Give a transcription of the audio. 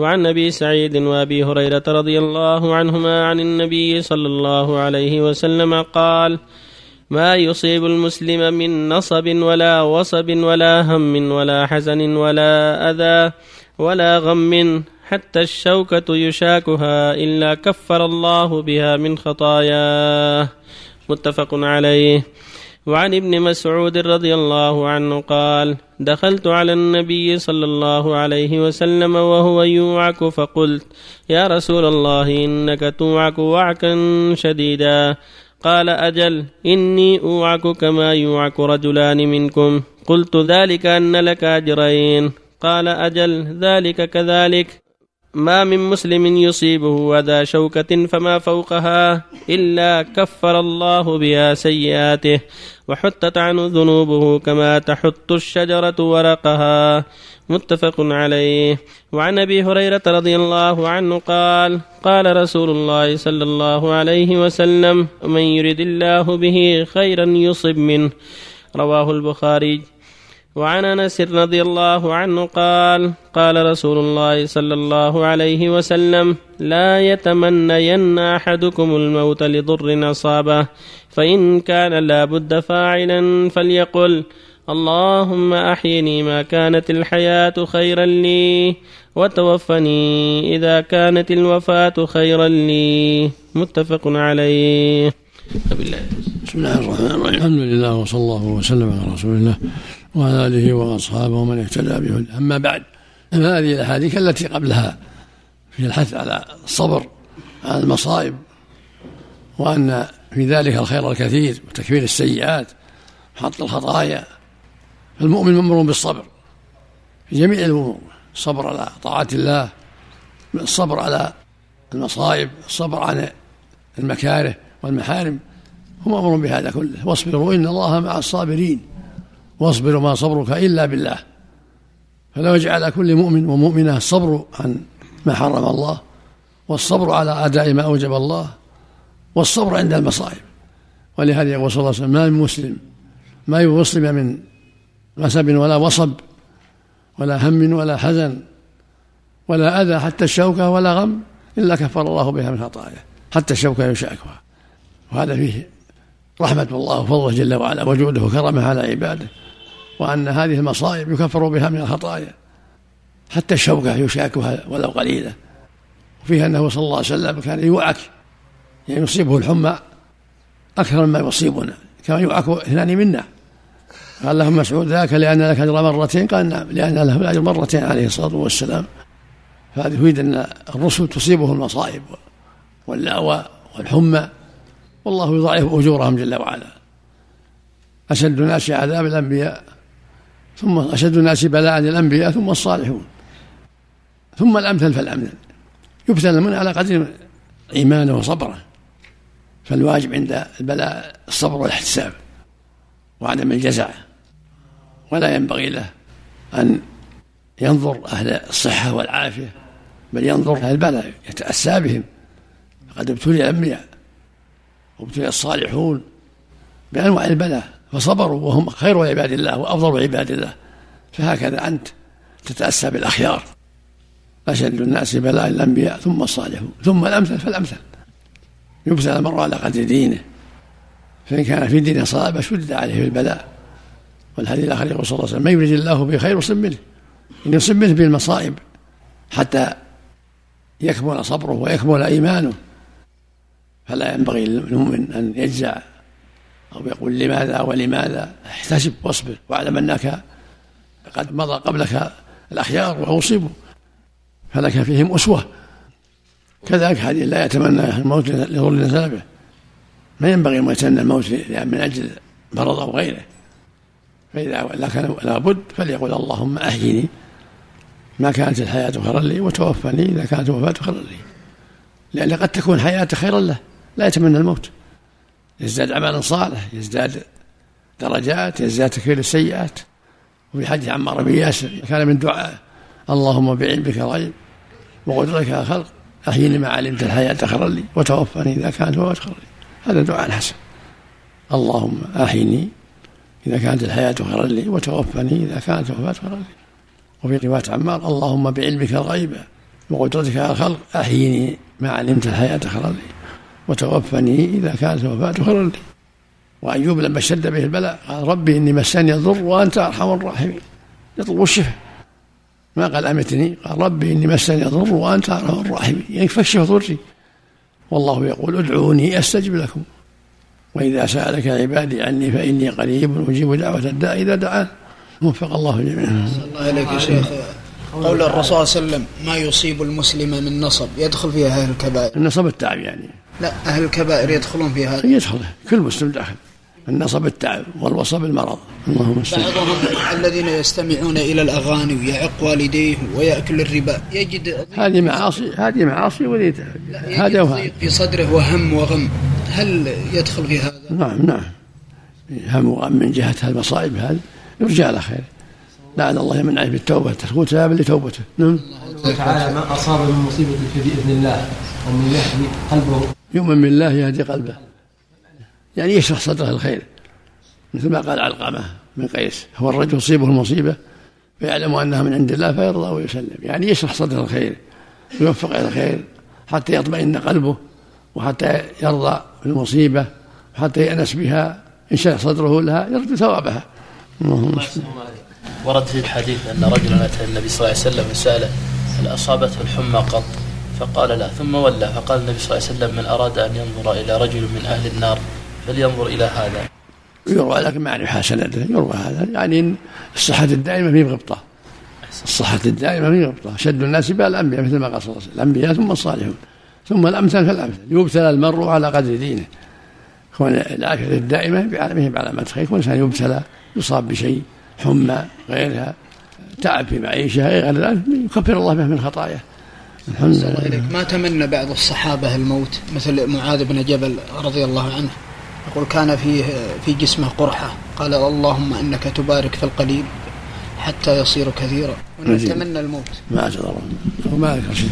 وعن أبي سعيد وأبي هريرة رضي الله عنهما عن النبي صلى الله عليه وسلم قال ما يصيب المسلم من نصب ولا وصب ولا هم ولا حزن ولا أذى ولا غم حتى الشوكة يشاكها إلا كفر الله بها من خطاياه. متفق عليه. وعن ابن مسعود رضي الله عنه قال دخلت على النبي صلى الله عليه وسلم وهو يوعك فقلت يا رسول الله إنك توعك وعكا شديدا. قال أجل إني أوعك كما يوعك رجلان منكم. قلت ذلك أن لك أجرين. قال أجل ذلك كذلك. ما من مسلم يصيبه أذى شوكة فما فوقها إلا كفر الله بها سيئاته وحتت عنه ذنوبه كما تحت الشجرة ورقها. متفق عليه. وعن أبي هريرة رضي الله عنه قال قال رسول الله صلى الله عليه وسلم من يرد الله به خيرا يصب منه. رواه البخاري. وعن أنس رضي الله عنه قال قال رسول الله صلى الله عليه وسلم لا يتمنين أحدكم الموت لضر أصابه فإن كان لا بد فاعلا فليقل اللهم أحيني ما كانت الحياة خيرا لي وتوفني إذا كانت الوفاة خيرا لي. متفق عليه. بسم الله الرحمن الرحيم. الحمد لله وصلى الله وسلم على رسول الله وعلى آله وأصحابه ومن اهتدى بهدى أما بعد فهذه الأحاديث التي قبلها في الحث على الصبر على المصائب وأن في ذلك الخير الكثير وتكفير السيئات وحط الخطايا فالمؤمن مأمور بالصبر في جميع الأمور. الصبر على طاعة الله الصبر على المصائب الصبر عن المكاره والمحارم. أمر بهذا كله. واصبروا إن الله مع الصابرين. واصبر ما صبرك إلا بالله. فلو جعل كل مؤمن ومؤمنة الصبر عن ما حرم الله والصبر على أداء ما أوجب الله والصبر عند المصائب. ولهذا يقول صلى الله عليه وسلم ما من مسلم ما يسلم من نسب ولا وصب ولا هم ولا حزن ولا أذى حتى الشوكة ولا غم إلا كفر الله بها من خطاياه حتى الشوكة يشاكها. وهذا فيه رحمة الله وفضله جل وعلا وجوده وكرمه على عباده وأن هذه المصائب يكفر بها من الخطايا حتى الشوكة يشاكها ولو قليلة وفيها أنه صلى الله عليه وسلم كان يوعك يعني يصيبه الحمى أكثر مما يصيبنا كما يوعك اثنان منا. قال لهم مسعود ذاك لأن لك أجر مرتين قال نعم لأن له الأجر مرتين عليه الصلاة والسلام. فهذا يفيد أن الرسل تصيبه المصائب واللأوى والحمى والله يضاعف أجورهم جل وعلا. أشد الناس عذاب الأنبياء ثم أشد الناس بلاء الأنبياء ثم الصالحون. ثم الأمثل فالأمثل. يبتلى المؤمن على قدر إيمانه وصبره. فالواجب عند البلاء الصبر والاحتساب وعدم الجزع. ولا ينبغي له أن ينظر أهل الصحة والعافية بل ينظر أهل البلاء يتأسى بهم. فقد ابتلي الأنبياء. وابتلي الصالحون بأنواع البلاء فصبروا وهم خير عباد الله وأفضل عباد الله. فهكذا أنت تتأسى بالأخيار. أشد الناس بلاء الأنبياء ثم الصالحون ثم الأمثل فالأمثل. يبتلى المرء على قدر دينه. فإن كان في دينه صلابة شدد عليه في البلاء. والحديث الآخر يقول صلى الله عليه وسلم من يريد الله به خير يصب منه. إن يصب منه بالمصائب حتى يكمل صبره ويكمل إيمانه. فلا ينبغي للمؤمن أن يجزع أو يقول لماذا ولماذا. احتسب. واصبر واعلم أنك قد مضى قبلك الأخيار وأصيبوا فلك فيهم أسوة. كذلك حديث لا يتمنى الموت لضر نزل به ما ينبغي أن يتمنى الموت من أجل مرض أو غيره. فإذا كان لابد فليقول اللهم أحيني. ما كانت الحياة خيرا لي وتوفني. إذا كانت الوفاة خيرا لي. لأن قد تكون حياته خيرا له. لا يتمنى الموت. يزداد عملا صالح يزداد درجات يزداد تكفير السيئات وفي حديث عمار بن ياسر كان من دعاء اللهم بعلمك الغيب وقدرتك على الخلق أحيني ما علمت الحياة خيرا لي وتوفني إذا كانت الوفاة خيرا لي. هذا دعاء حسن اللهم أحيني إذا كانت الحياة خيرا لي وتوفني إذا كانت الوفاة خيرا لي. وفي رواية عمار اللهم بعلمك الغيب وقدرتك على الخلق أحيني ما علمت الحياة خيرا لي. وتوفني إذا كانت الوفاة خيرا لي. وأيوب لما اشتد به البلاء قال ربي إني مسني الضر وأنت أرحم الراحمين. يطلب الشفاء. ما قال أمتني؟ قال ربي إني مسني الضر وأنت أرحم الراحمين. يعني فاكشف ضري. والله يقول ادعوني أستجب لكم. وإذا سألك عبادي عني فإني قريب أجيب دعوة الداء إذا دعان. وفق الله جميعا. الله عليك يا شيخ. قول الرسول صلى الله عليه وسلم ما يصيب المسلم من نصب؟ يدخل فيها أهل الكبائر. النصب التعب يعني. لا أهل الكبائر يدخلون في هذا يدخل كل مسلم داخل. النصب التعب والوصب المرض. اللهم بعضهم الذين يستمعون إلى الأغاني ويعق والديه ويأكل الربا. يجد هذه معاصي هذه معاصي وليت. هذا وهذا في صدره وهم وغم. هل يدخل في هذا؟ نعم نعم. هم وغم من جهة المصائب هذه. يرجى على خير. لعل الله يمن عليه بالتوبة. تكون سببا لتوبته. نعم. تعالى ما أصاب من مصيبة بإذن الله. ومن يهدي قلبه. يؤمن بالله يهدي قلبه. يعني يشرح صدره الخير. مثل ما قال علقمة من قيس هو الرجل تصيبه المصيبة فيعلم أنها من عند الله فيرضى ويسلم. يعني يشرح صدر الخير ويوفق إلى الخير حتى يطمئن قلبه وحتى يرضى بالمصيبة وحتى يأنس بها. إن شرح صدره لها يرجو ثوابها. اللهم ورد في الحديث أن رجلا أتى النبي صلى الله عليه وسلم وسأله هل أصابته الحمى قط؟ فقال لا ثم ولى. فقال النبي صلى الله عليه وسلم من أراد أن ينظر إلى رجل من أهل النار فلينظر إلى هذا. يروى لكن ما أعرف سنده يروى هذا. يعني الصحة الدائمة في غبطة. الصحة الدائمة في غبطة. شد الناس بها الأنبياء مثل ما قال صلى الله عليه وسلم. الأنبياء ثم الصالحون. ثم الأمثل فالأمثل يبتلى المرء على قدر دينه. كون العافية الدائمة بعلمه بعلامات خير كل إنسان يبتلى يصاب بشيء حمى غيرها تعب في معيشة غير ذلك يكفر الله به من خطاياه. الحمد لله. ما تمنى بعض الصحابة الموت مثل معاذ بن جبل رضي الله عنه. يقول كان فيه في جسمه قرحة. قال اللهم إنك تبارك في القليل حتى يصير كثيرا. ونتمنى الموت. ما الله. وما شيء